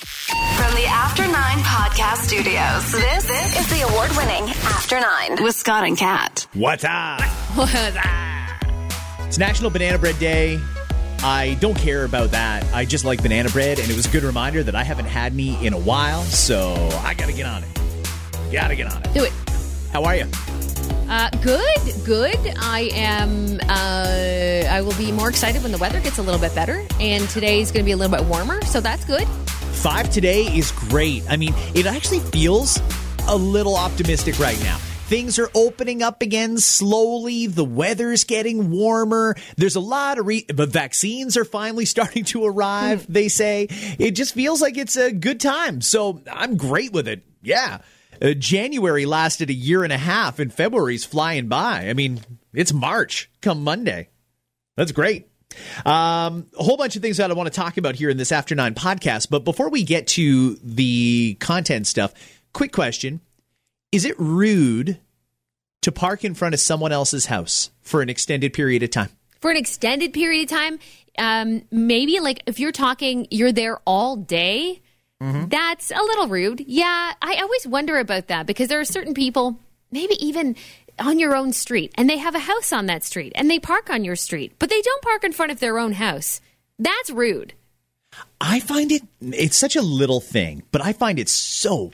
From the After Nine Podcast Studios, this, this is the award winning After Nine with Scott and Kat. What's up? It's National Banana Bread Day. I don't care about that. I just like banana bread, and it was a good reminder that I haven't had any in a while, so I gotta get on it. Gotta get on it. Do it. How are you? Uh, good, good. I am. Uh, I will be more excited when the weather gets a little bit better, and today's going to be a little bit warmer, so that's good. Five today is great. I mean, it actually feels a little optimistic right now. Things are opening up again slowly. The weather's getting warmer. There's a lot of re- but vaccines are finally starting to arrive. they say it just feels like it's a good time. So I'm great with it. Yeah. Uh, January lasted a year and a half, and February's flying by. I mean, it's March come Monday. That's great. Um, a whole bunch of things that I want to talk about here in this After Nine podcast. But before we get to the content stuff, quick question Is it rude to park in front of someone else's house for an extended period of time? For an extended period of time, um, maybe like if you're talking, you're there all day. That's a little rude. Yeah, I always wonder about that because there are certain people, maybe even on your own street, and they have a house on that street and they park on your street, but they don't park in front of their own house. That's rude. I find it, it's such a little thing, but I find it so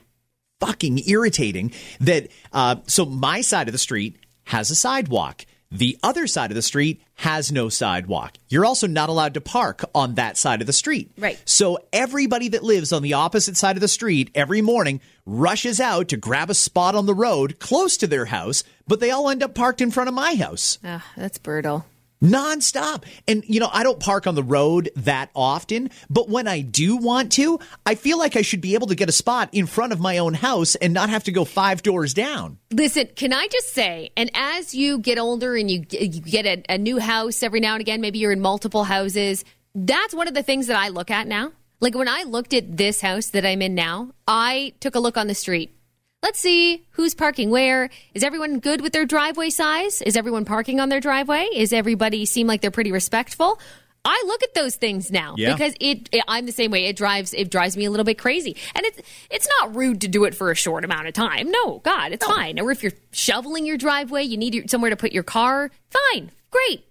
fucking irritating that, uh, so my side of the street has a sidewalk. The other side of the street has no sidewalk. You're also not allowed to park on that side of the street. Right. So everybody that lives on the opposite side of the street every morning rushes out to grab a spot on the road close to their house, but they all end up parked in front of my house Ugh, that's brutal. Nonstop. And, you know, I don't park on the road that often, but when I do want to, I feel like I should be able to get a spot in front of my own house and not have to go five doors down. Listen, can I just say, and as you get older and you, you get a, a new house every now and again, maybe you're in multiple houses, that's one of the things that I look at now. Like when I looked at this house that I'm in now, I took a look on the street. Let's see who's parking where. Is everyone good with their driveway size? Is everyone parking on their driveway? Is everybody seem like they're pretty respectful? I look at those things now Yeah. because it, it. I'm the same way. It drives. It drives me a little bit crazy, and it's it's not rude to do it for a short amount of time. No, God, it's fine. Or if you're shoveling your driveway, you need your, somewhere to put your car. Fine, great,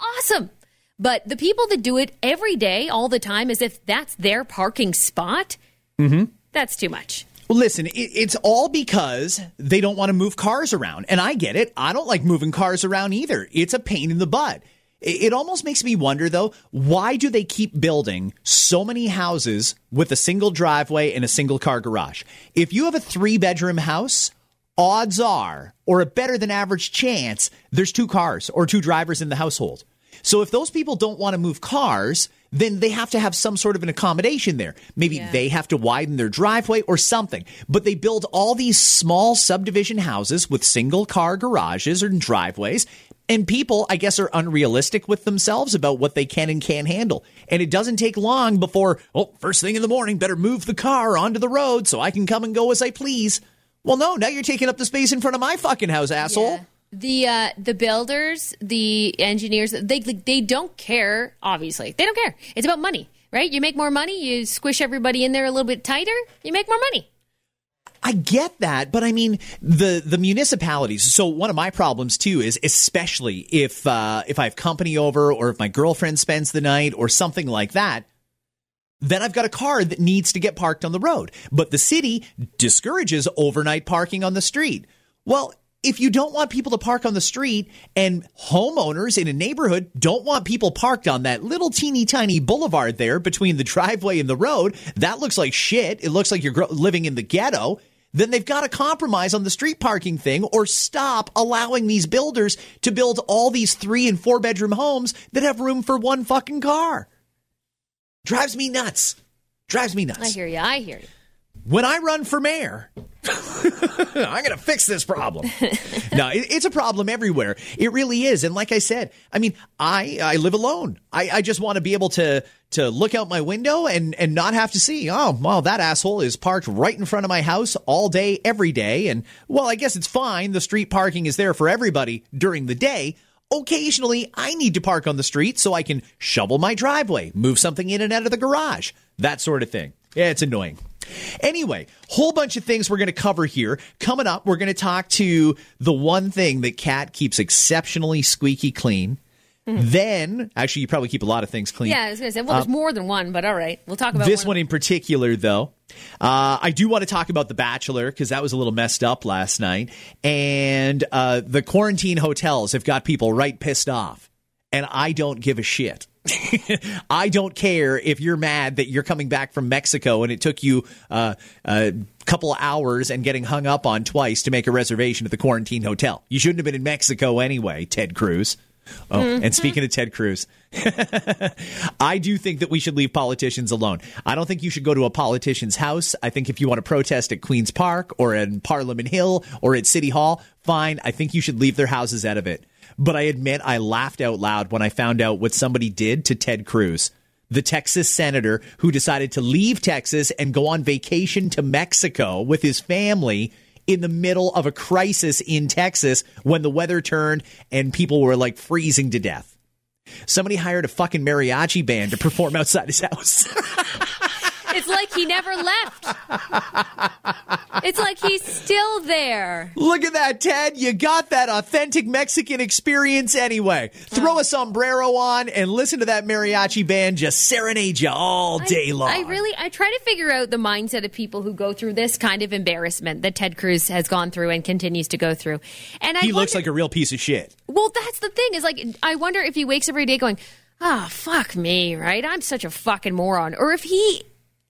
awesome. But the people that do it every day, all the time, as if that's their parking spot, Mm-hmm. that's too much. Well, listen, it, it's all because they don't want to move cars around. And I get it. I don't like moving cars around either. It's a pain in the butt. It, it almost makes me wonder, though, why do they keep building so many houses with a single driveway and a single car garage? If you have a three bedroom house, odds are, or a better than average chance, there's two cars or two drivers in the household. So if those people don't want to move cars, then they have to have some sort of an accommodation there. Maybe they have to widen their driveway or something. But they build all these small subdivision houses with single car garages and driveways. And people, I guess, are unrealistic with themselves about what they can and can't handle. And it doesn't take long before, oh, first thing in the morning, better move the car onto the road so I can come and go as I please. Well, no, now you're taking up the space in front of my fucking house, asshole. Yeah. The uh, the builders, the engineers, they they don't care. Obviously, they don't care. It's about money, right? You make more money, you squish everybody in there a little bit tighter, you make more money. I get that, but I mean the the municipalities. So one of my problems too is especially if uh, if I have company over or if my girlfriend spends the night or something like that. Then I've got a car that needs to get parked on the road. But the city discourages overnight parking on the street. Well, if you don't want people to park on the street and homeowners in a neighborhood don't want people parked on that little teeny tiny boulevard there between the driveway and the road, that looks like shit. It looks like you're living in the ghetto. Then they've got to compromise on the street parking thing or stop allowing these builders to build all these three and four bedroom homes that have room for one fucking car. Drives me nuts. Drives me nuts. I hear you. I hear you. when I run for mayor, I'm going to fix this problem. no, it, it's a problem everywhere. It really is. And like I said, I mean, I, I live alone. I, I just want to be able to, to look out my window and, and not have to see, oh, well, that asshole is parked right in front of my house all day, every day. And well, I guess it's fine. The street parking is there for everybody during the day. Occasionally, I need to park on the street so I can shovel my driveway, move something in and out of the garage, that sort of thing. Yeah, it's annoying. Anyway, whole bunch of things we're going to cover here. Coming up, we're going to talk to the one thing that Kat keeps exceptionally squeaky clean. Then, actually, you probably keep a lot of things clean. Yeah, I was going to say, well, there's more than one, but all right. We'll talk about This one. one in particular, though, uh, I do want to talk about The Bachelor because that was a little messed up last night. And uh, the quarantine hotels have got people right pissed off. And I don't give a shit. I don't care if you're mad that you're coming back from Mexico and it took you uh, a couple hours and getting hung up on twice to make a reservation at the quarantine hotel. You shouldn't have been in Mexico anyway, Ted Cruz. Oh, and speaking of Ted Cruz, I do think that we should leave politicians alone. I don't think you should go to a politician's house. I think if you want to protest at Queen's Park or in Parliament Hill or at City Hall, fine. I think you should leave their houses out of it. But I admit I laughed out loud when I found out what somebody did to Ted Cruz, the Texas senator who decided to leave Texas and go on vacation to Mexico with his family in the middle of a crisis in Texas when the weather turned and people were like freezing to death. Somebody hired a fucking mariachi band to perform outside his house. He never left. it's like he's still there. Look at that, Ted. You got that authentic Mexican experience anyway. Throw a sombrero on and listen to that mariachi band just serenade you all day long. I really, I try to figure out the mindset of people who go through this kind of embarrassment that Ted Cruz has gone through and continues to go through. And I he looks like a real piece of shit. Well, that's the thing is like, I wonder if he wakes every day going, "Ah, fuck me," right? I'm such a fucking moron. Or if he,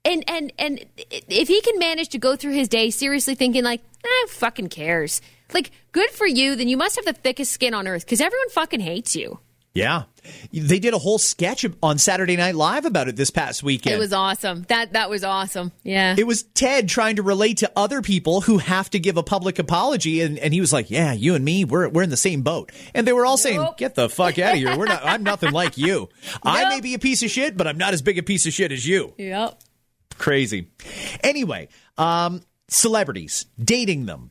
and and and if he can manage to go through his day seriously thinking like, "Ah, fucking cares." Like, good for you. Then you must have the thickest skin on earth because everyone fucking hates you. Yeah. They did a whole sketch on Saturday Night Live about it this past weekend. It was awesome. That that was awesome. Yeah. It was Ted trying to relate to other people who have to give a public apology, and, and he was like, "Yeah, you and me, we're we're in the same boat." And they were all saying, "Get the fuck out of here! We're not. I'm nothing like you. I may be a piece of shit, but I'm not as big a piece of shit as you." yep. Crazy. Anyway, um, celebrities dating them.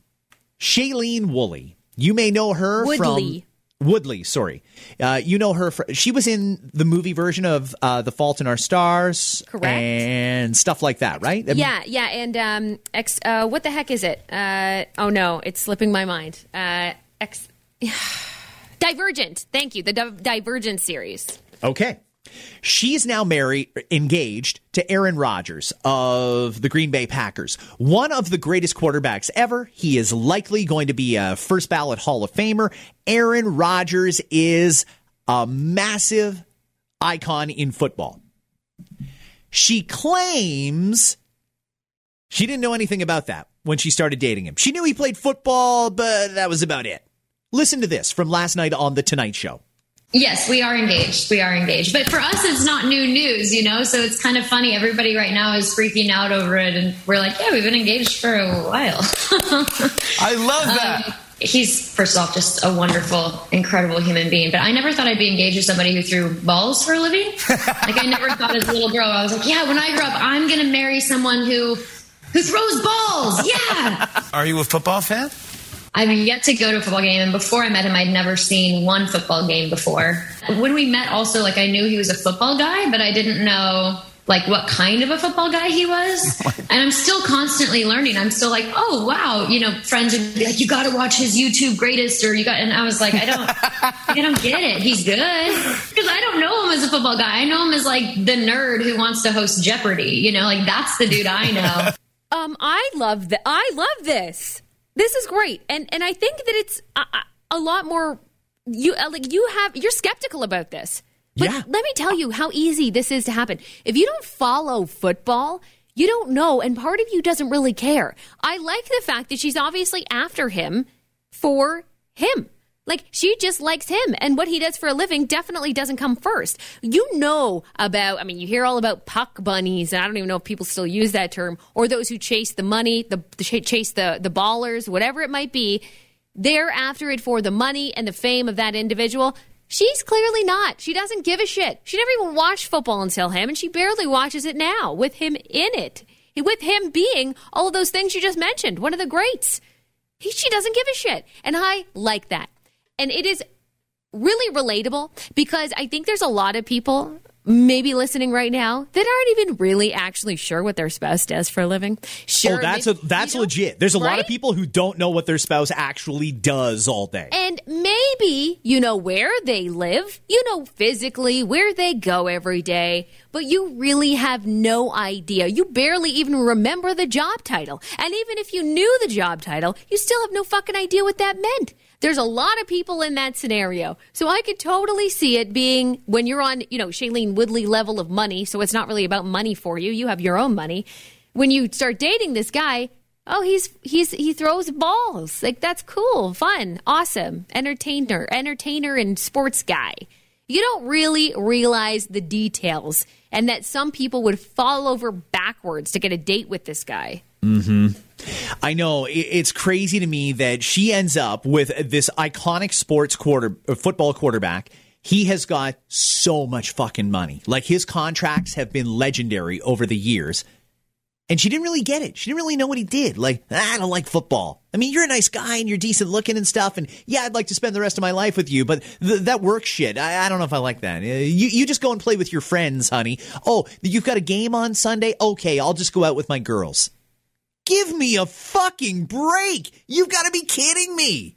Shailene Woolley, you may know her Woodley. from Woodley. Sorry, uh, you know her. For, she was in the movie version of uh, The Fault in Our Stars, Correct. and stuff like that, right? Yeah, yeah, and um, ex, uh, what the heck is it? Uh, oh no, it's slipping my mind. Uh, ex, Divergent. Thank you, the Di- Divergent series. Okay. She's now married, engaged to Aaron Rodgers of the Green Bay Packers, one of the greatest quarterbacks ever. He is likely going to be a first ballot Hall of Famer. Aaron Rodgers is a massive icon in football. She claims she didn't know anything about that when she started dating him. She knew he played football, but that was about it. Listen to this from last night on The Tonight Show. Yes, we are engaged. We are engaged. But for us, it's not new news, you know? So it's kind of funny. Everybody right now is freaking out over it. And we're like, yeah, we've been engaged for a while. I love um, that. He's, first off, just a wonderful, incredible human being. But I never thought I'd be engaged with somebody who threw balls for a living. like, I never thought as a little girl, I was like, yeah, when I grow up, I'm going to marry someone who. Who throws balls? Yeah. Are you a football fan? I've yet to go to a football game, and before I met him, I'd never seen one football game before. When we met, also, like I knew he was a football guy, but I didn't know like what kind of a football guy he was. and I'm still constantly learning. I'm still like, oh wow, you know, friends would be like, you got to watch his YouTube greatest, or you got, and I was like, I don't, I don't get it. He's good because I don't know him as a football guy. I know him as like the nerd who wants to host Jeopardy. You know, like that's the dude I know. Um, I love that. I love this. This is great, and and I think that it's a, a- a lot more. You uh, like you have you're skeptical about this, but Yeah. let me tell you how easy this is to happen. If you don't follow football, you don't know, and part of you doesn't really care. I like the fact that she's obviously after him for him. Like she just likes him and what he does for a living definitely doesn't come first. You know about, I mean, you hear all about puck bunnies and I don't even know if people still use that term or those who chase the money, the, the chase the, the ballers, whatever it might be. They're after it for the money and the fame of that individual. She's clearly not. She doesn't give a shit. She never even watched football until him and she barely watches it now with him in it. With him being all of those things you just mentioned, one of the greats. He, she doesn't give a shit. And I like that. And it is really relatable because I think there's a lot of people maybe listening right now that aren't even really actually sure what their spouse does for a living. Oh, sure, oh, that's maybe, a that's you know, legit. There's a right? lot of people who don't know what their spouse actually does all day. And maybe you know where they live, you know physically where they go every day, but you really have no idea. You barely even remember the job title. And even if you knew the job title, you still have no fucking idea what that meant. There's a lot of people in that scenario. So I could totally see it being when you're on, you know, Shailene Woodley level of money. So it's not really about money for you. You have your own money. When you start dating this guy, oh, he's he's he throws balls. Like that's cool, fun, awesome, entertainer, entertainer and sports guy. You don't really realize the details and that some people would fall over backwards to get a date with this guy. Mm-hmm. I know it's crazy to me that she ends up with this iconic sports quarter uh, football quarterback. He has got so much fucking money. Like his contracts have been legendary over the years. And she didn't really get it. She didn't really know what he did. Like, "Ah, I don't like football. I mean, you're a nice guy and you're decent looking and stuff. And yeah, I'd like to spend the rest of my life with you, but th- that work shit, I-, I don't know if I like that. Uh, You, you just go and play with your friends, honey. Oh, you've got a game on Sunday? Okay, I'll just go out with my girls. Give me a fucking break. You've got to be kidding me.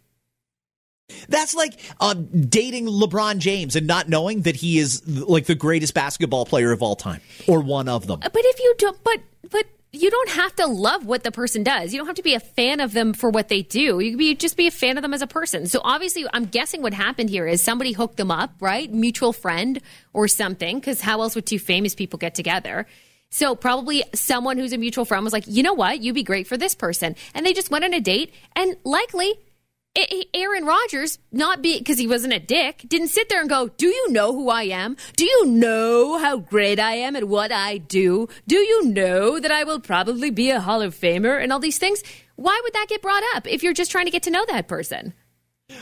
That's like uh, dating LeBron James and not knowing that he is like the greatest basketball player of all time or one of them. But if you don't, but but you don't have to love what the person does. You don't have to be a fan of them for what they do. You can be just be a fan of them as a person. So obviously, I'm guessing what happened here is somebody hooked them up, right? Mutual friend or something. Because how else would two famous people get together? So probably someone who's a mutual friend was like, you know what, you'd be great for this person, and they just went on a date, and likely. Aaron Rodgers, not be because he wasn't a dick, didn't sit there and go, "Do you know who I am? Do you know how great I am at what I do? Do you know that I will probably be a Hall of Famer and all these things?" Why would that get brought up if you're just trying to get to know that person?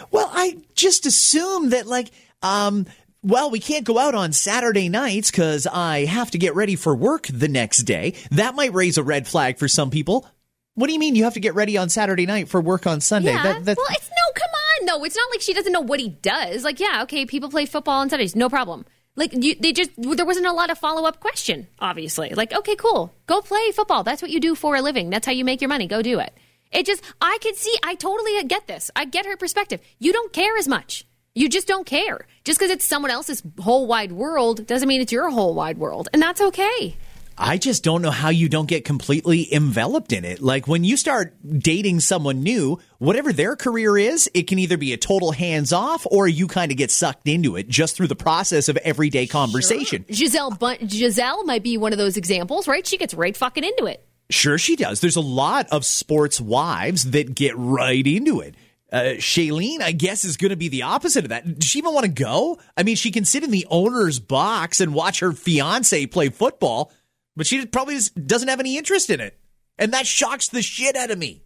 Well, I just assume that, like, um, well, we can't go out on Saturday nights because I have to get ready for work the next day. That might raise a red flag for some people. What do you mean you have to get ready on Saturday night for work on Sunday? Yeah. That- that's- well, it's no, come on, no. It's not like she doesn't know what he does. Like, yeah, okay, people play football on Sundays, no problem. Like, you, they just there wasn't a lot of follow up question. Obviously, like, okay, cool, go play football. That's what you do for a living. That's how you make your money. Go do it. It just, I could see, I totally get this. I get her perspective. You don't care as much. You just don't care. Just because it's someone else's whole wide world doesn't mean it's your whole wide world, and that's okay. I just don't know how you don't get completely enveloped in it. Like when you start dating someone new, whatever their career is, it can either be a total hands off or you kind of get sucked into it just through the process of everyday conversation. Gisele, Bun- Gisele might be one of those examples, right? She gets right fucking into it. Sure, she does. There's a lot of sports wives that get right into it. Uh, Shailene, I guess, is going to be the opposite of that. Does she even want to go? I mean, she can sit in the owner's box and watch her fiance play football, but she probably doesn't have any interest in it. And that shocks the shit out of me.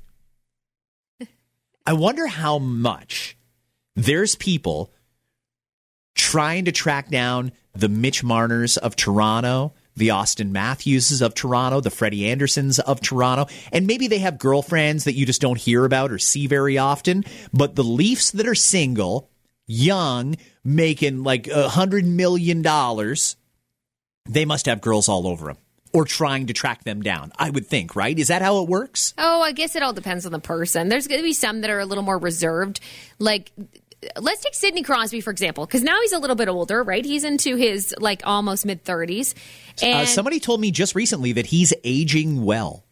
I wonder how much there's people trying to track down the Mitch Marners of Toronto, the Austin Matthewses of Toronto, the Freddie Andersens of Toronto, and maybe they have girlfriends that you just don't hear about or see very often. But the Leafs that are single, young, making like a hundred million dollars, they must have girls all over them or trying to track them down. I would think, right? Is that how it works? Oh, I guess it all depends on the person. There's going to be some that are a little more reserved. Like, let's take Sidney Crosby, for example, because now he's a little bit older, right? He's into his like almost mid 30s. And Uh, somebody told me just recently that he's aging well.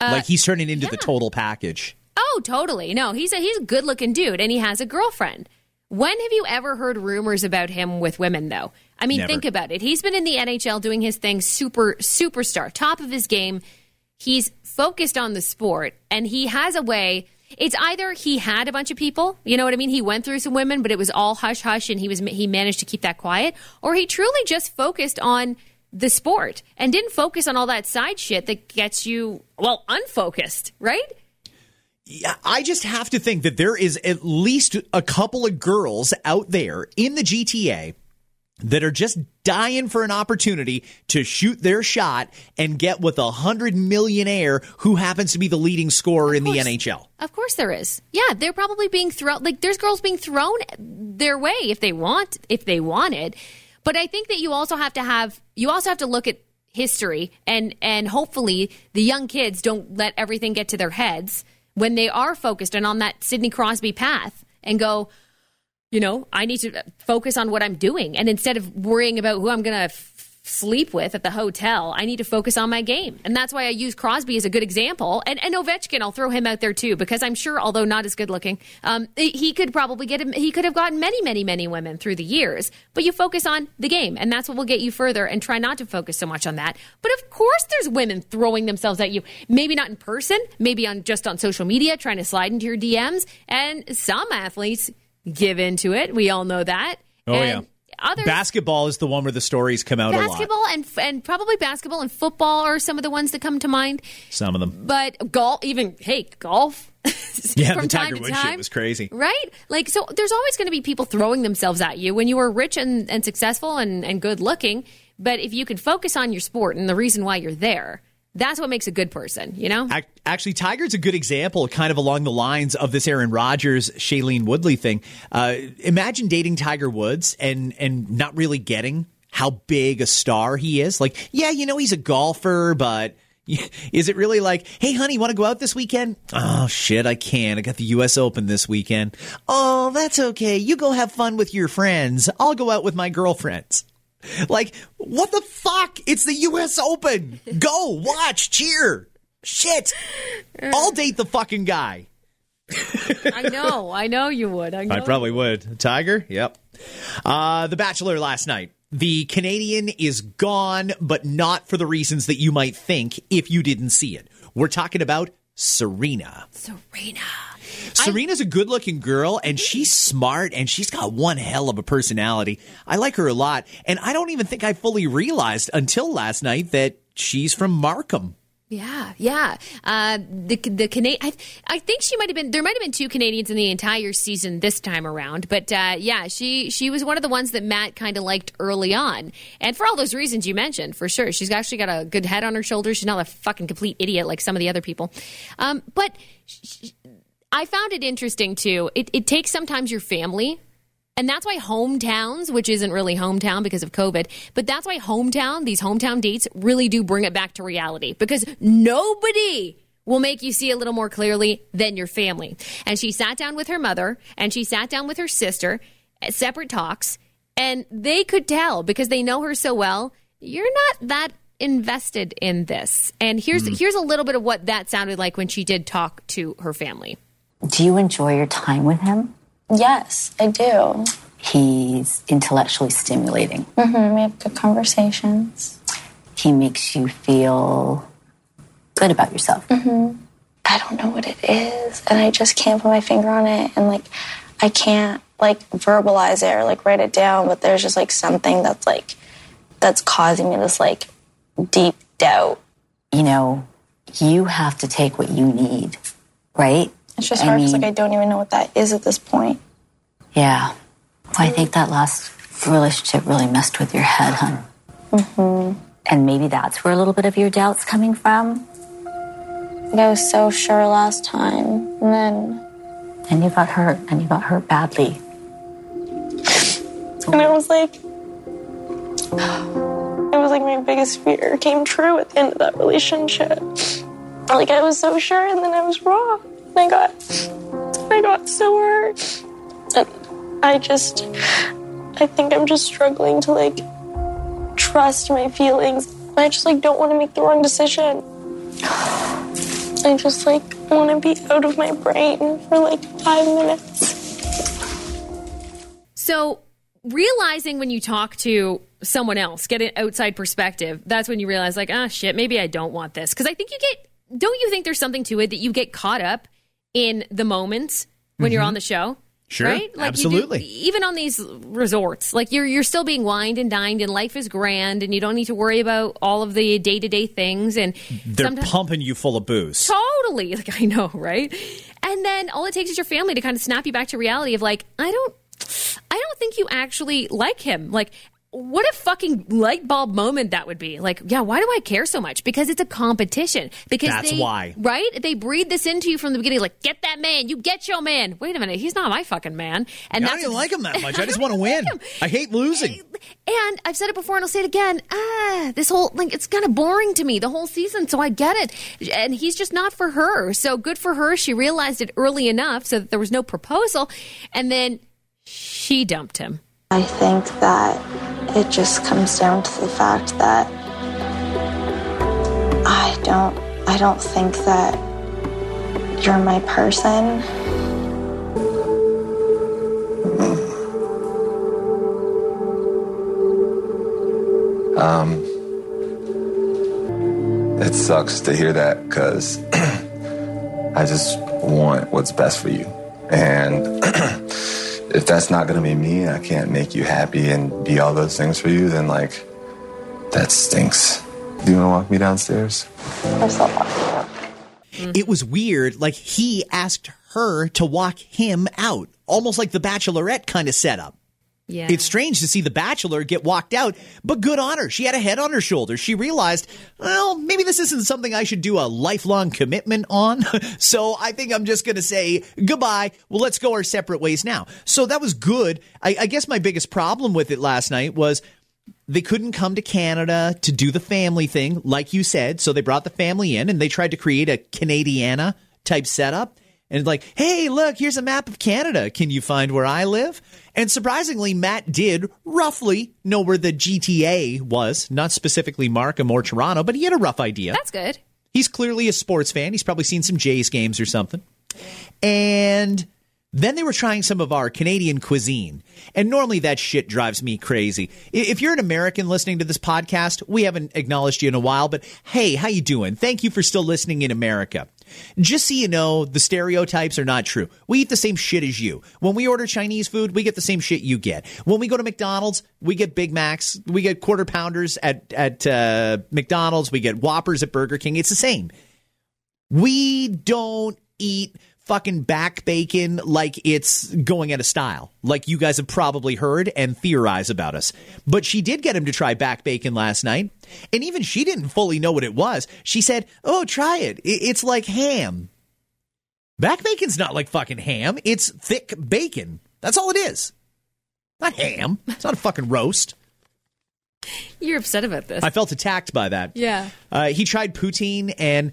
like he's turning into the total package. Oh, totally. No, he's a he's a good looking dude, and he has a girlfriend. When have you ever heard rumors about him with women, though? I mean, Never. think about it. He's been in the NHL doing his thing, super superstar, top of his game. He's focused on the sport, and he has a way. It's either he had a bunch of people, you know what I mean? He went through some women, but it was all hush hush and he was he managed to keep that quiet, or he truly just focused on the sport and didn't focus on all that side shit that gets you well unfocused, right? Yeah, I just have to think that there is at least a couple of girls out there in the GTA that are just dying for an opportunity to shoot their shot and get with a hundred millionaire who happens to be the leading scorer in the. NHL. Of course there is. Yeah, they're probably being thrown like there's girls being thrown their way if they want if they want it. But I think that you also have to have you also have to look at history and and hopefully the young kids don't let everything get to their heads when they are focused and on that Sidney Crosby path and go, you know, I need to focus on what I'm doing. And instead of worrying about who I'm going to f- sleep with at the hotel, I need to focus on my game. And that's why I use Crosby as a good example. And, and Ovechkin, I'll throw him out there too, because I'm sure, although not as good looking, um, he could probably get him, he could have gotten many, many, many women through the years. But you focus on the game, and that's what will get you further and try not to focus so much on that. But of course, there's women throwing themselves at you. Maybe not in person, maybe on just on social media, trying to slide into your DMs. And some athletes, give into it. We all know that. Oh, and yeah. Others, Basketball is the one where the stories come out a lot. basketball and and probably basketball and football are some of the ones that come to mind. Some of them. But golf, even hey, golf. Yeah, from the Tiger Woods shit was crazy. right? Like, so there's always going to be people throwing themselves at you when you are rich and, and successful and, and good looking. But if you can focus on your sport and the reason why you're there, that's what makes a good person, you know? Actually, Tiger's a good example, kind of along the lines of this Aaron Rodgers, Shailene Woodley thing. Uh, imagine dating Tiger Woods and and not really getting how big a star he is. Like, yeah, you know, he's a golfer, but is it really like, hey, honey, want to go out this weekend? Oh shit, I can't. I got the U.S. Open this weekend. Oh, that's okay. You go have fun with your friends. I'll go out with my girlfriends. Like, what the fuck? It's the U.S. Open. Go, watch, cheer. Shit. I'll date the fucking guy. I know, I know you would. I, know I probably would. Tiger? Yep. Uh, the Bachelor last night. The Canadian is gone, but not for the reasons that you might think if you didn't see it. We're talking about Serena. Serena. Serena's a good looking girl and she's smart and she's got one hell of a personality. I like her a lot. And I don't even think I fully realized until last night that she's from Markham. Yeah, yeah. Uh, the the Canadian, I, I think she might have been. There might have been two Canadians in the entire season this time around, but uh, yeah, she she was one of the ones that Matt kind of liked early on, and for all those reasons you mentioned, for sure, she's actually got a good head on her shoulders. She's not a fucking complete idiot like some of the other people. Um, but sh- I found it interesting too. It, it takes sometimes your family and that's why hometowns, which isn't really hometown because of COVID, but that's why hometown, these hometown dates really do bring it back to reality because nobody will make you see a little more clearly than your family. And she sat down with her mother and she sat down with her sister at separate talks and they could tell because they know her so well, you're not that invested in this. And here's hmm. here's a little bit of what that sounded like when she did talk to her family. Do you enjoy your time with him? Yes, I do. He's intellectually stimulating. hmm We have good conversations. He makes you feel good about yourself. I don't know what it is, and I just can't put my finger on it, and like I can't like verbalize it or like write it down. But there's just like something that's like that's causing me this like deep doubt. You know, you have to take what you need, right? It's just I hard because like I don't even know what that is at this point. Yeah. I think that last relationship really messed with your head, hun. Mm-hmm. And maybe that's where a little bit of your doubt's coming from. Like I was so sure last time, and then And you got hurt, and you got hurt badly. and it was like it was like my biggest fear came true at the end of that relationship. Like I was so sure, and then I was wrong. I got I got so hurt. And I just I think I'm just struggling to like trust my feelings. I just like don't want to make the wrong decision. I just like want to be out of my brain for like five minutes. So realizing when you talk to someone else, get an outside perspective, that's when you realize like, ah, shit, maybe I don't want this. Because I think you get, don't you think there's something to it that you get caught up in the moments when you're on the show. Mm-hmm. Sure, right? do- absolutely. even on these resorts, like you're you're still being wined and dined, and life is grand, and you don't need to worry about all of the day to day things. And They're pumping you full of booze. Totally. Like I know, right? And then all it takes is your family to kind of snap you back to reality of like, I don't I don't think you actually like him. Like what a fucking light bulb moment that would be. Like, yeah, why do I care so much? Because it's a competition. Because That's they, why. right? They breed this into you from the beginning. Like, get that man. You get your man. Wait a minute, he's not my fucking man. And I don't even like him that much. I just want to win. him. I hate losing. And I've said it before and I'll say it again. Ah, this whole like it's kind of boring to me the whole season, so I get it. And he's just not for her. So good for her. She realized it early enough so that there was no proposal, and then she dumped him. I think that it just comes down to the fact that I don't I don't think that you're my person. Um, It sucks to hear that because I just want what's best for you. And if that's not going to be me, I can't make you happy and be all those things for you, then like, that stinks. Do you want to walk me downstairs? I'm so lucky. It was weird. Like he asked her to walk him out, almost like the Bachelorette kind of setup. Yeah, It's strange to see the Bachelor get walked out, but good on her. She had a head on her shoulders. She realized, well, maybe this isn't something I should do a lifelong commitment on. so I think I'm just going to say goodbye. Well, let's go our separate ways now. So that was good. I, I guess my biggest problem with it last night was they couldn't come to Canada to do the family thing, like you said. So they brought the family in and they tried to create a Canadiana type setup. And like, hey, look, here's a map of Canada. Can you find where I live? And surprisingly, Matt did roughly know where the GTA was, not specifically Markham or Toronto, but he had a rough idea. that's good. He's clearly a sports fan. He's probably seen some Jays games or something. And then they were trying some of our Canadian cuisine. And normally that shit drives me crazy. If you're an American listening to this podcast, we haven't acknowledged you in a while, but hey, how you doing? Thank you for still listening in America. Just so you know, the stereotypes are not true. We eat the same shit as you. When we order Chinese food, we get the same shit you get. When we go to McDonald's, we get Big Macs, we get quarter pounders at at uh, McDonald's, we get Whoppers at Burger King. It's the same. We don't eat fucking back bacon like it's going out of style, like you guys have probably heard and theorize about us. But she did get him to try back bacon last night, and even she didn't fully know what it was. She said, "Oh, try it. It's like ham." Back bacon's not like fucking ham. It's thick bacon. That's all it is. Not ham. It's not a fucking roast. You're upset about this. I felt attacked by that. Yeah. Uh, he tried poutine, and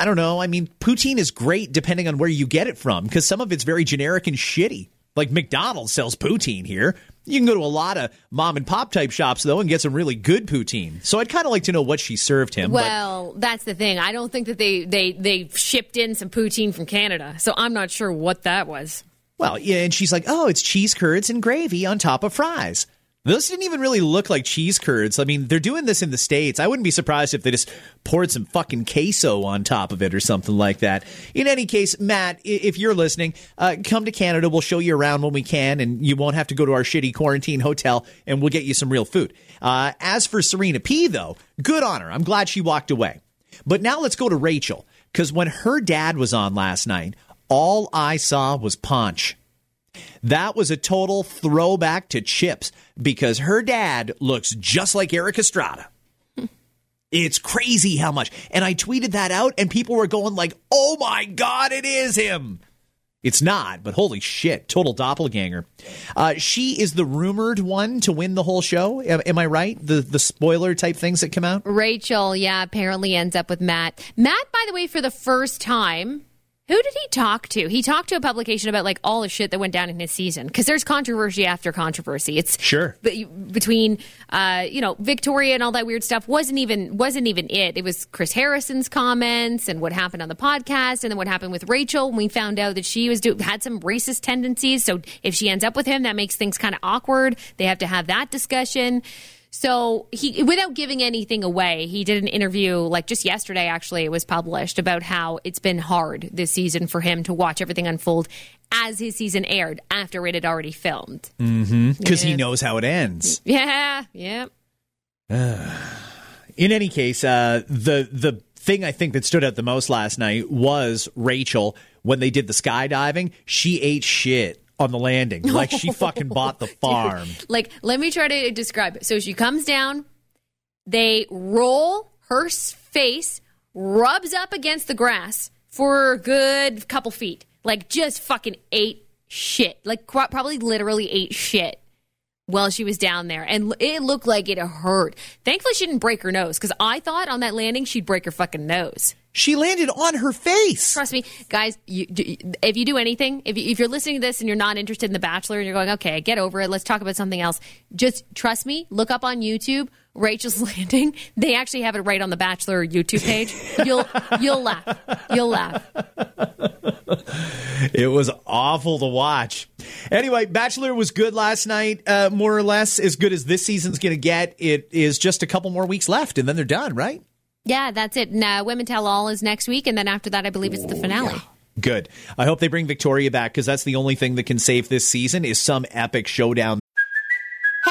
I don't know. I mean, poutine is great depending on where you get it from because some of it's very generic and shitty. Like McDonald's sells poutine here. You can go to a lot of mom and pop type shops though and get some really good poutine. So I'd kind of like to know what she served him. but- well, that's the thing. I don't think that they they they shipped in some poutine from Canada, so I'm not sure what that was. Well, yeah, and she's like, "Oh, it's cheese curds and gravy on top of fries." Those didn't even really look like cheese curds. I mean, they're doing this in the states. I wouldn't be surprised if they just poured some fucking queso on top of it or something like that. In any case, Matt, if you're listening, uh, come to Canada. We'll show you around when we can, and you won't have to go to our shitty quarantine hotel, and we'll get you some real food. Uh, as for Serena P, though, good on her. I'm glad she walked away. But now let's go to Rachel, because when her dad was on last night, all I saw was Ponch. That was a total throwback to Chips because her dad looks just like Erik Estrada. It's crazy how much. And I tweeted that out and people were going like, "Oh my god, it is him." It's not, but holy shit, total doppelganger. Uh, she is the rumored one to win the whole show. Am, am I right? The the spoiler type things that come out. Rachel, yeah, apparently ends up with Matt. Matt, by the way, for the first time, who did he talk to? He talked to a publication about like all the shit that went down in his season because there's controversy after controversy. It's Sure. be- between uh, you know Victoria and all that weird stuff wasn't even wasn't even it. It was Chris Harrison's comments and what happened on the podcast, and then what happened with Rachel when we found out that she was do- had some racist tendencies. So if she ends up with him, that makes things kind of awkward. They have to have that discussion. So he, without giving anything away, he did an interview like just yesterday. Actually, it was published about how it's been hard this season for him to watch everything unfold as his season aired after it had already filmed. Mm-hmm. Because Yeah. he knows how it ends. Yeah, yeah. In any case, uh, the the thing I think that stood out the most last night was Rachel when they did the skydiving. She ate shit on the landing, like she fucking bought the farm. Like, let me try to describe it. So she comes down, they roll her face, rubs up against the grass for a good couple feet. Like, just fucking ate shit. Like, probably literally ate shit while she was down there. And it looked like it hurt. Thankfully, she didn't break her nose because I thought on that landing she'd break her fucking nose. She landed on her face. Trust me, guys. You, if you do anything, if, you, if you're listening to this and you're not interested in The Bachelor and you're going, okay, get over it. Let's talk about something else. Just trust me. Look up on YouTube Rachel's Landing. They actually have it right on The Bachelor YouTube page. You'll you'll laugh. You'll laugh. It was awful to watch. Anyway, Bachelor was good last night, uh, more or less as good as this season's going to get. It is just a couple more weeks left, and then they're done, right? Yeah, that's it. And, uh, Women Tell All is next week, and then after that, I believe it's the finale. Good. I hope they bring Victoria back because that's the only thing that can save this season is some epic showdown.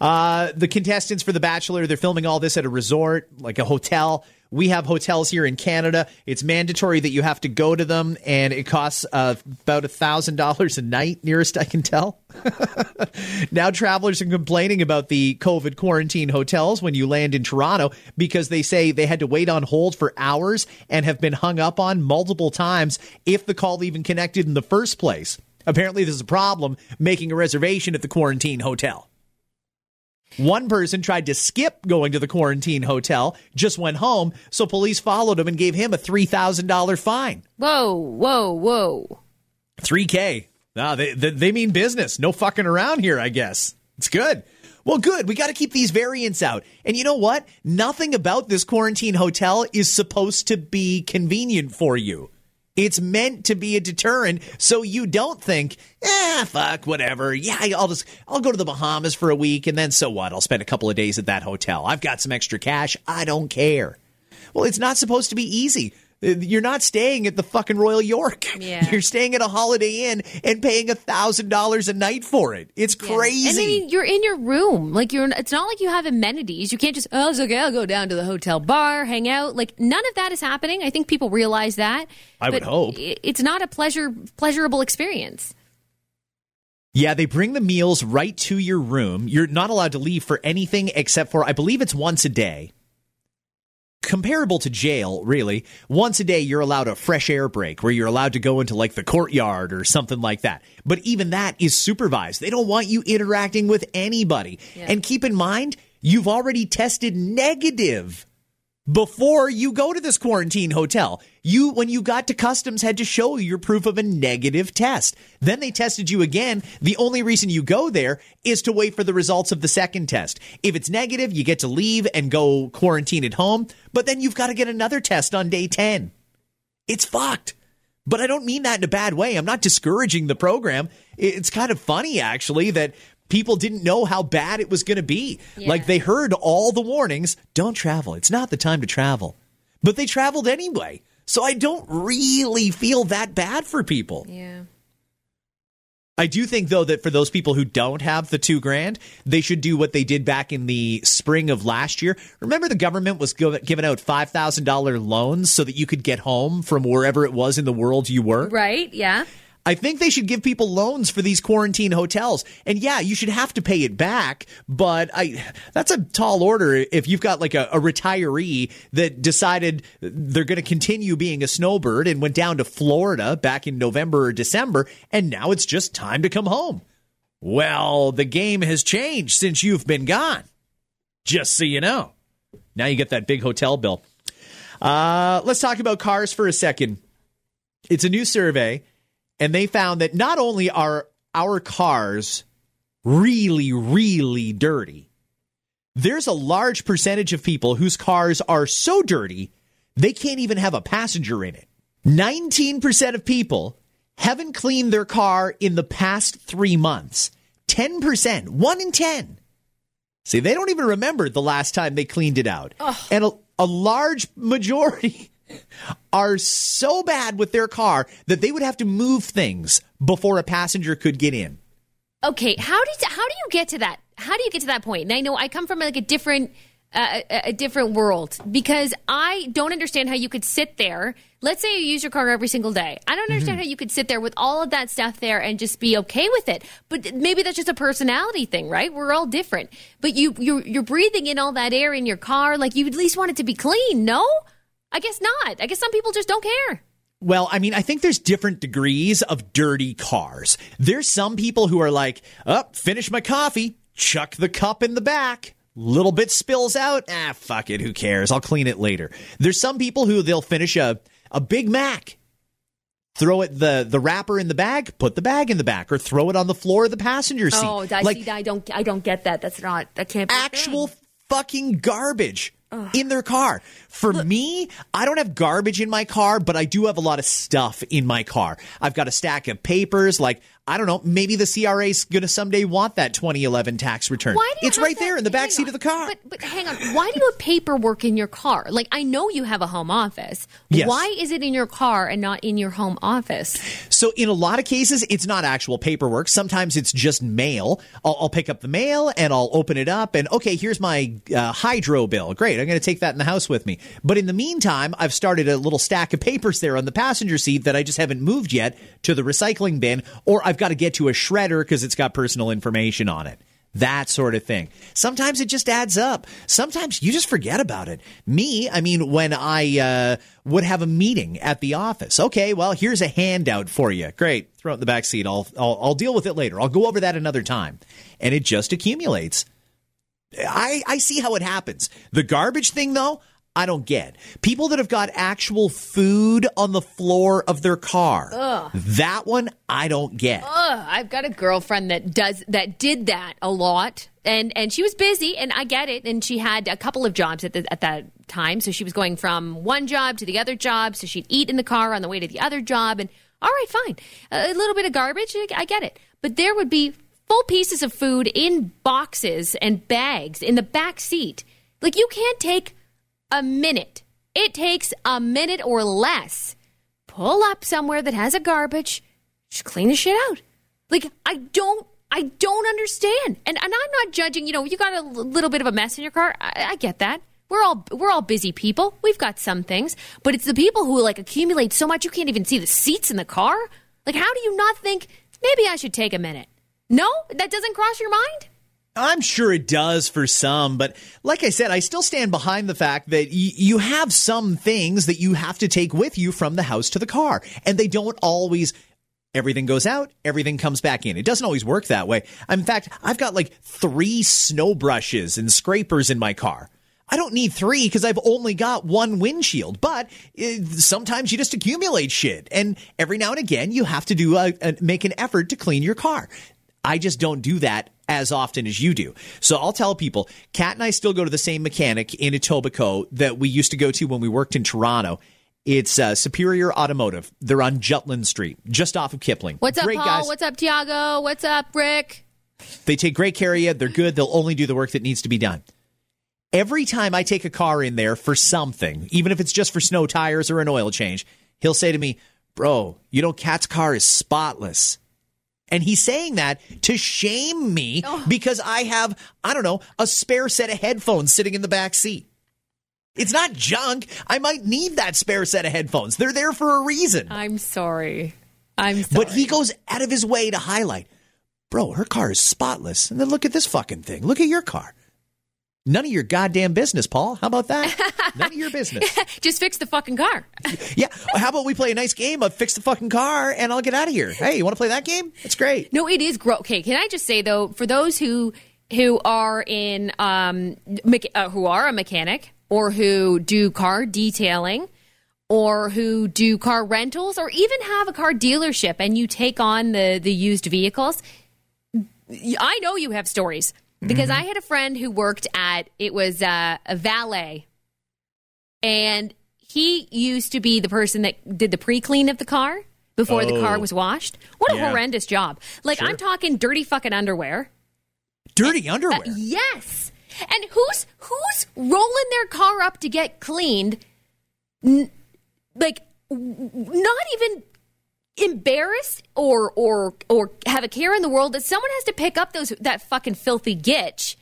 Uh, the contestants for The Bachelor, they're filming all this at a resort, like a hotel. We have hotels here in Canada. It's mandatory that you have to go to them, and it costs uh, about a thousand dollars a night, nearest I can tell. now, travelers are complaining about the COVID quarantine hotels when you land in Toronto because they say they had to wait on hold for hours and have been hung up on multiple times if the call even connected in the first place. Apparently, there's a problem making a reservation at the quarantine hotel. One person tried to skip going to the quarantine hotel, just went home, so police followed him and gave him a $3,000 fine. Whoa, whoa, whoa. 3K. Nah, they, they, they mean business. No fucking around here, I guess. It's good. Well, good. We got to keep these variants out. And you know what? Nothing about this quarantine hotel is supposed to be convenient for you. It's meant to be a deterrent so you don't think, eh, fuck, whatever. Yeah, I'll just, I'll go to the Bahamas for a week and then so what? I'll spend a couple of days at that hotel. I've got some extra cash. I don't care. Well, it's not supposed to be easy. You're not staying at the fucking Royal York. Yeah. You're staying at a Holiday Inn and paying a thousand dollars a night for it. It's crazy. And I mean, you're in your room. Like you're. It's not like you have amenities. You can't just. Oh, it's okay. I'll go down to the hotel bar, hang out. Like none of that is happening. I think people realize that. I would hope. It's not a pleasure pleasurable experience. Yeah, they bring the meals right to your room. You're not allowed to leave for anything except for, I believe it's once a day. Comparable to jail, really. Once a day, you're allowed a fresh air break where you're allowed to go into like the courtyard or something like that. But even that is supervised. They don't want you interacting with anybody. And keep in mind, you've already tested negative before you go to this quarantine hotel. You, when you got to customs, had to show your proof of a negative test. Then they tested you again. The only reason you go there is to wait for the results of the second test. If it's negative, you get to leave and go quarantine at home, but then you've got to get another test on day 10. It's fucked. But I don't mean that in a bad way. I'm not discouraging the program. It's kind of funny, actually, that people didn't know how bad it was going to be. Like they heard all the warnings don't travel. It's not the time to travel. But they traveled anyway. So I don't really feel that bad for people. Yeah. I do think though that for those people who don't have the two grand, they should do what they did back in the spring of last year. Remember, the government was giving out five thousand dollar loans so that you could get home from wherever it was in the world you were. Right. Yeah. I think they should give people loans for these quarantine hotels. And yeah, you should have to pay it back, but I that's a tall order if you've got like a, a retiree that decided they're going to continue being a snowbird and went down to Florida back in November or December and now it's just time to come home. Well, the game has changed since you've been gone. Just so you know. Now you get that big hotel bill. Uh, let's talk about cars for a second. It's a new survey, and they found that not only are our cars really, really dirty, there's a large percentage of people whose cars are so dirty they can't even have a passenger in it. 19% of people haven't cleaned their car in the past three months. 10%, one in 10. See, they don't even remember the last time they cleaned it out. And a, a large majority are so bad with their car that they would have to move things before a passenger could get in. Okay, how did how do you get to that? How do you get to that point? And I know I come from like a different uh, a a different world because I don't understand how you could sit there. Let's say you use your car every single day. I don't understand how you could sit there with all of that stuff there and just be okay with it. But maybe that's just a personality thing, right? We're all different. But you you you're breathing in all that air in your car, like you at least want it to be clean. No, I guess not. I guess some people just don't care. Well, I mean, I think there's different degrees of dirty cars. There's some people who are like, up, oh, finish my coffee, chuck the cup in the back. Little bit spills out. Ah, fuck it. Who cares? I'll clean it later. There's some people who they'll finish a, a Big Mac, throw it the the wrapper in the bag, put the bag in the back, or throw it on the floor of the passenger seat. Oh, I, like see, I don't I don't get that. That's not that can't be actual fucking garbage in their car. For me, I don't have garbage in my car, but I do have a lot of stuff in my car. I've got a stack of papers, like I don't know, maybe the CRA is going to someday want that 2011 tax return. Why do you it's right that- there in the back seat on. of the car. But, but hang on, why do you have paperwork in your car? Like I know you have a home office. Yes. Why is it in your car and not in your home office? So in a lot of cases, it's not actual paperwork. Sometimes it's just mail. I'll, I'll pick up the mail and I'll open it up and okay, here's my uh, hydro bill. Great, I'm going to take that in the house with me. But in the meantime, I've started a little stack of papers there on the passenger seat that I just haven't moved yet to the recycling bin, or I've got to get to a shredder because it's got personal information on it. That sort of thing. Sometimes it just adds up. Sometimes you just forget about it. Me, I mean, when I uh, would have a meeting at the office, okay, well, here's a handout for you. Great, throw it in the back seat. I'll, I'll I'll deal with it later. I'll go over that another time, and it just accumulates. I, I see how it happens. The garbage thing, though, I don't get. People that have got actual food on the floor of their car. That one, I don't get. Ugh, I've got a girlfriend that does that did that a lot, and and she was busy, and I get it, and she had a couple of jobs at the, at that time, so she was going from one job to the other job, so she'd eat in the car on the way to the other job, and all right, fine, a little bit of garbage, I get it, but there would be full pieces of food in boxes and bags in the back seat, like you can't take a minute. It takes a minute or less. Pull up somewhere that has a garbage, just clean the shit out. Like I don't, I don't understand. And and I'm not judging. You know, you got a little bit of a mess in your car. I, I get that. We're all we're all busy people. We've got some things, but it's the people who like accumulate so much you can't even see the seats in the car. Like, how do you not think maybe I should take a minute? No, that doesn't cross your mind. I'm sure it does for some, but like I said, I still stand behind the fact that y- you have some things that you have to take with you from the house to the car, and they don't always. Everything goes out, everything comes back in. It doesn't always work that way. In fact, I've got like three snow brushes and scrapers in my car. I don't need three because I've only got one windshield, but uh, sometimes you just accumulate shit. And every now and again, you have to do a, a, make an effort to clean your car. I just don't do that as often as you do. So I'll tell people, Kat and I still go to the same mechanic in Etobicoke that we used to go to when we worked in Toronto. It's uh, Superior Automotive. They're on Jutland Street, just off of Kipling. What's up, Great Paul? guys. What's up, Tiago? What's up, Rick? They take great care of you. They're good. They'll only do the work that needs to be done. Every time I take a car in there for something, even if it's just for snow tires or an oil change, he'll say to me, Bro, you know, Cat's car is spotless. And he's saying that to shame me oh. because I have, I don't know, a spare set of headphones sitting in the back seat. It's not junk. I might need that spare set of headphones. They're there for a reason. I'm sorry. I'm sorry. But he goes out of his way to highlight, bro, her car is spotless. And then look at this fucking thing. Look at your car. None of your goddamn business, Paul. How about that? None of your business. Just fix the fucking car. Yeah. How about we play a nice game of fix the fucking car and I'll get out of here? Hey, you want to play that game? It's great. No, it is gross. Okay, can I just say though, for those who who are in um, mecha- uh, who are a mechanic or who do car detailing or who do car rentals or even have a car dealership and you take on the the used vehicles I know you have stories because I had a friend who worked at it was uh, a valet and he used to be the person that did the pre-clean of the car before the car Oh. was washed. What a Yeah. horrendous job. Like Sure. I'm talking dirty fucking underwear. Dirty underwear. Uh, yes. And who's who's rolling their car up to get cleaned? N- like w- not even embarrassed or or or have a care in the world that someone has to pick up those that fucking filthy gitch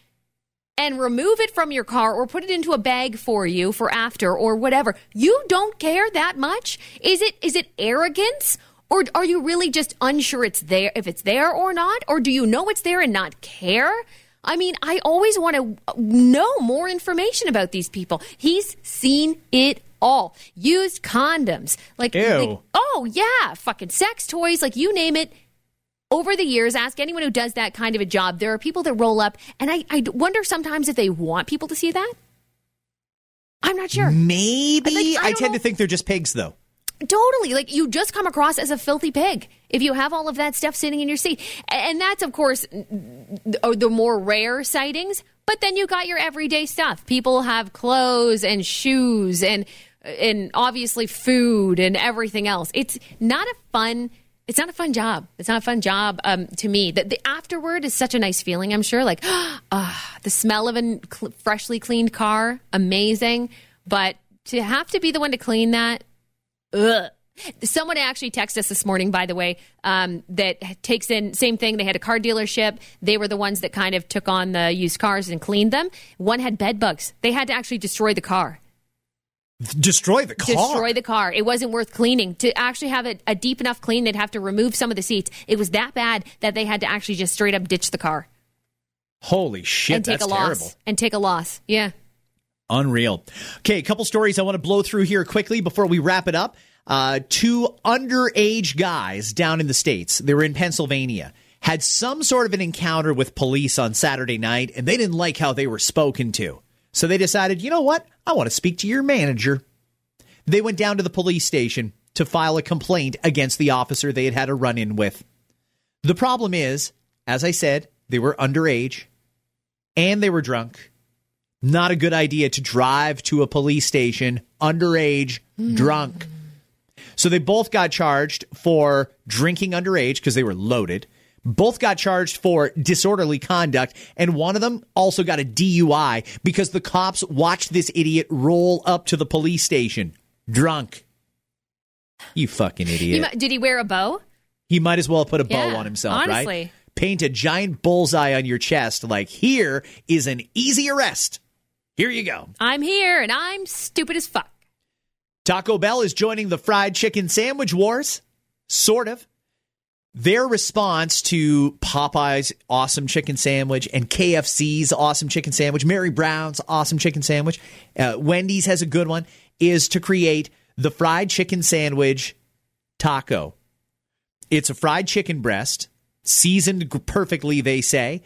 and remove it from your car or put it into a bag for you for after or whatever. You don't care that much? Is it is it arrogance? Or are you really just unsure it's there if it's there or not? Or do you know it's there and not care? I mean, I always want to know more information about these people. He's seen it all. Used condoms. Like, like oh yeah, fucking sex toys, like you name it over the years, ask anyone who does that kind of a job. There are people that roll up, and I, I wonder sometimes if they want people to see that. I'm not sure. Maybe. Like, I I, tend know. to think they're just pigs, though. Totally. Like you just come across as a filthy pig if you have all of that stuff sitting in your seat. And that's, of course, the more rare sightings. But then you got your everyday stuff. People have clothes and shoes and and obviously food and everything else. It's not a fun. It's not a fun job. It's not a fun job um, to me. The, the afterward is such a nice feeling. I'm sure, like ah, the smell of a cl- freshly cleaned car, amazing. But to have to be the one to clean that, Ugh. Someone actually texted us this morning, by the way, um, that takes in same thing. They had a car dealership. They were the ones that kind of took on the used cars and cleaned them. One had bed bugs. They had to actually destroy the car. Destroy the car. Destroy the car. It wasn't worth cleaning. To actually have a, a deep enough clean, they'd have to remove some of the seats. It was that bad that they had to actually just straight up ditch the car Holy shit, and take that's a loss. terrible. And take a loss. Yeah. Unreal. Okay, a couple stories I want to blow through here quickly before we wrap it up. Uh, two underage guys down in the States, they were in Pennsylvania, had some sort of an encounter with police on Saturday night, and they didn't like how they were spoken to. So they decided, you know what? I want to speak to your manager. They went down to the police station to file a complaint against the officer they had had a run in with. The problem is, as I said, they were underage and they were drunk not a good idea to drive to a police station underage hmm. drunk. So they both got charged for drinking underage because they were loaded. Both got charged for disorderly conduct, and one of them also got a DUI because the cops watched this idiot roll up to the police station drunk. You fucking idiot. mi- did he wear a bow? He might as well put a bow on himself, right? Paint a giant bullseye on your chest, like, here is an easy arrest. Here you go. I'm here and I'm stupid as fuck. Taco Bell is joining the fried chicken sandwich wars. Sort of. Their response to Popeye's awesome chicken sandwich and KFC's awesome chicken sandwich, Mary Brown's awesome chicken sandwich, uh, Wendy's has a good one, is to create the fried chicken sandwich taco. It's a fried chicken breast, seasoned perfectly, they say,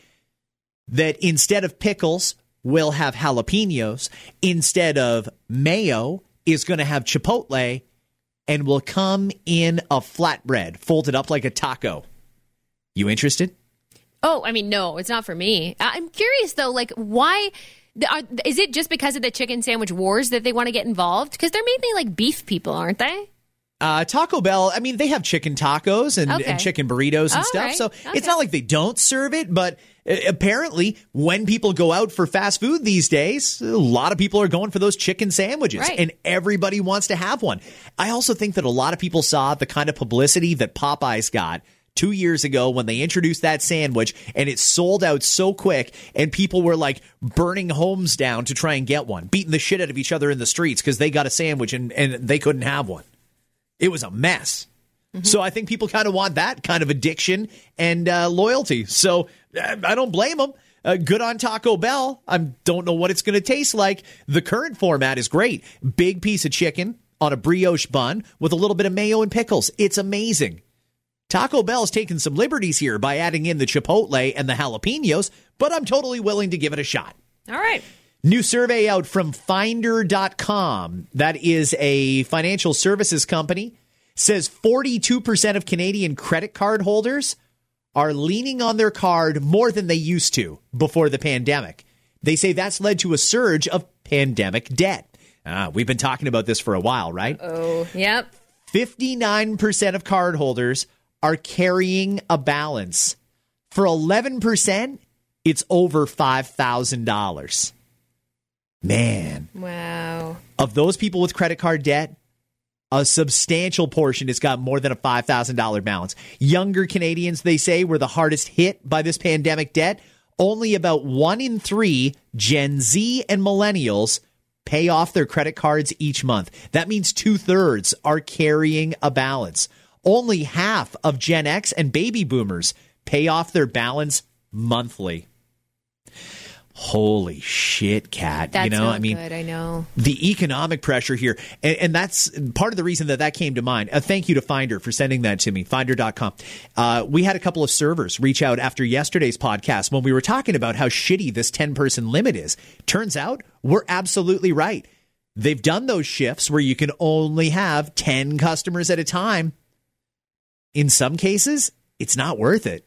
that instead of pickles will have jalapenos, instead of mayo is going to have chipotle, and will come in a flatbread folded up like a taco. You interested? Oh, I mean, no, it's not for me. I'm curious though, like why? Are, is it just because of the chicken sandwich wars that they want to get involved? Because they're mainly like beef people, aren't they? Uh, Taco Bell, I mean, they have chicken tacos and, Okay. and chicken burritos and All stuff. right. So Okay. it's not like they don't serve it, but uh, apparently, when people go out for fast food these days, a lot of people are going for those chicken sandwiches, Right. and everybody wants to have one. I also think that a lot of people saw the kind of publicity that Popeyes got. Two years ago, when they introduced that sandwich and it sold out so quick, and people were like burning homes down to try and get one, beating the shit out of each other in the streets because they got a sandwich and, and they couldn't have one. It was a mess. So I think people kind of want that kind of addiction and uh, loyalty. So uh, I don't blame them. Uh, good on Taco Bell. I don't know what it's going to taste like. The current format is great. Big piece of chicken on a brioche bun with a little bit of mayo and pickles. It's amazing. Taco Bell's taken some liberties here by adding in the Chipotle and the jalapenos, but I'm totally willing to give it a shot. All right. New survey out from finder.com. That is a financial services company. Says 42% of Canadian credit card holders are leaning on their card more than they used to before the pandemic. They say that's led to a surge of pandemic debt. Ah, we've been talking about this for a while, right? Oh, yep. 59% of cardholders are carrying a balance. For 11%, it's over $5,000. Man, Wow. of those people with credit card debt, a substantial portion has got more than a $5,000 balance. Younger Canadians, they say, were the hardest hit by this pandemic debt. Only about one in three Gen Z and millennials pay off their credit cards each month. That means two thirds are carrying a balance. Only half of Gen X and baby boomers pay off their balance monthly. Holy shit, cat. That's you know, I mean, good. I know. the economic pressure here. And, and that's part of the reason that that came to mind. A thank you to Finder for sending that to me, finder.com. Uh, we had a couple of servers reach out after yesterday's podcast when we were talking about how shitty this 10 person limit is. Turns out we're absolutely right. They've done those shifts where you can only have 10 customers at a time. In some cases, it's not worth it.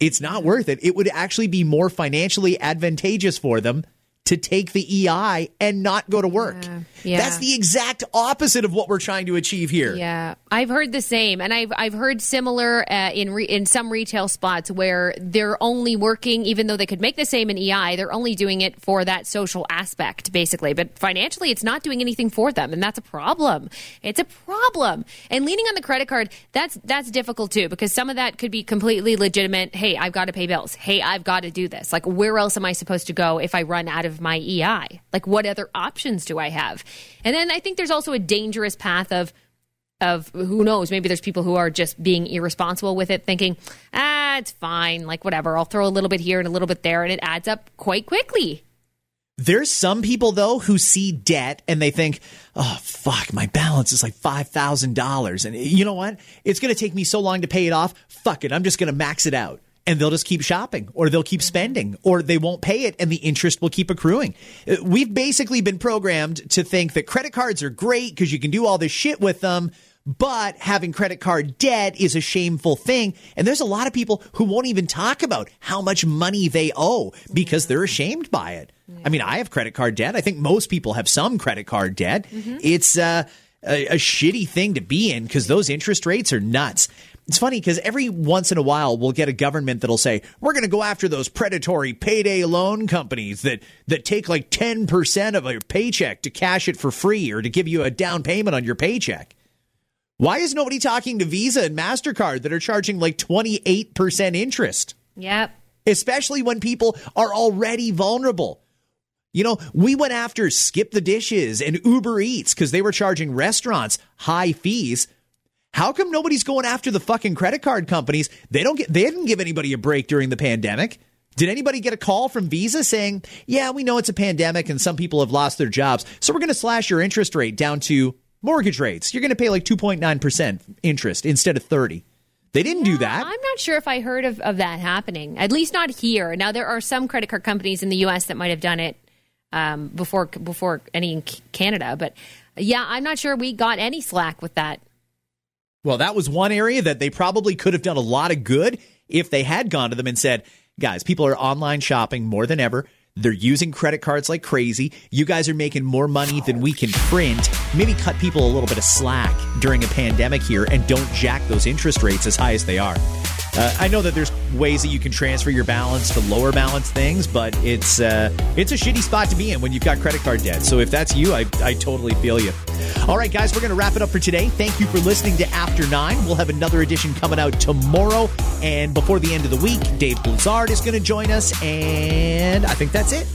It's not worth it. It would actually be more financially advantageous for them to take the EI and not go to work. Yeah. That's the exact opposite of what we're trying to achieve here. Yeah, I've heard the same, and I've I've heard similar uh, in re- in some retail spots where they're only working, even though they could make the same in EI, they're only doing it for that social aspect, basically. But financially, it's not doing anything for them, and that's a problem. It's a problem. And leaning on the credit card, that's that's difficult too, because some of that could be completely legitimate. Hey, I've got to pay bills. Hey, I've got to do this. Like, where else am I supposed to go if I run out of my EI? Like, what other options do I have? And then I think there's also a dangerous path of of who knows maybe there's people who are just being irresponsible with it thinking ah it's fine like whatever i'll throw a little bit here and a little bit there and it adds up quite quickly There's some people though who see debt and they think, "Oh fuck, my balance is like $5,000." And you know what? It's going to take me so long to pay it off. Fuck it, I'm just going to max it out. And they'll just keep shopping or they'll keep spending or they won't pay it and the interest will keep accruing. Uh, We've basically been programmed to think that credit cards are great because you can do all this shit with them. But having credit card debt is a shameful thing. And there's a lot of people who won't even talk about how much money they owe because they're ashamed by it. I mean, I have credit card debt. I think most people have some credit card debt. It's uh, a, a shitty thing to be in because those interest rates are nuts. It's funny because every once in a while we'll get a government that'll say we're going to go after those predatory payday loan companies that that take like ten percent of your paycheck to cash it for free or to give you a down payment on your paycheck. Why is nobody talking to Visa and MasterCard that are charging like 28% interest? yep Especially when people are already vulnerable. You know, we went after Skip the Dishes and Uber Eats because they were charging restaurants high fees. How come nobody's going after the fucking credit card companies? They don't get they didn't give anybody a break during the pandemic. Did anybody get a call from Visa saying, "Yeah, we know it's a pandemic and some people have lost their jobs, so we're going to slash your interest rate down to mortgage rates. You're going to pay like 2.9% interest instead of 30." They didn't do that. i'm not sure if i heard of, of that happening at least not here now there are some credit card companies in the us that might have done it um, before before any in canada but yeah i'm not sure we got any slack with that Well, that was one area that they probably could have done a lot of good if they had gone to them and said, guys, people are online shopping more than ever. They're using credit cards like crazy. You guys are making more money than we can print. Maybe cut people a little bit of slack during a pandemic here and don't jack those interest rates as high as they are. Uh, I know that there's ways that you can transfer your balance to lower balance things, but it's uh, it's a shitty spot to be in when you've got credit card debt. So if that's you, I, I totally feel you. All right, guys, we're going to wrap it up for today. Thank you for listening to After Nine. We'll have another edition coming out tomorrow, and before the end of the week, Dave Blizzard is going to join us, and I think that's it.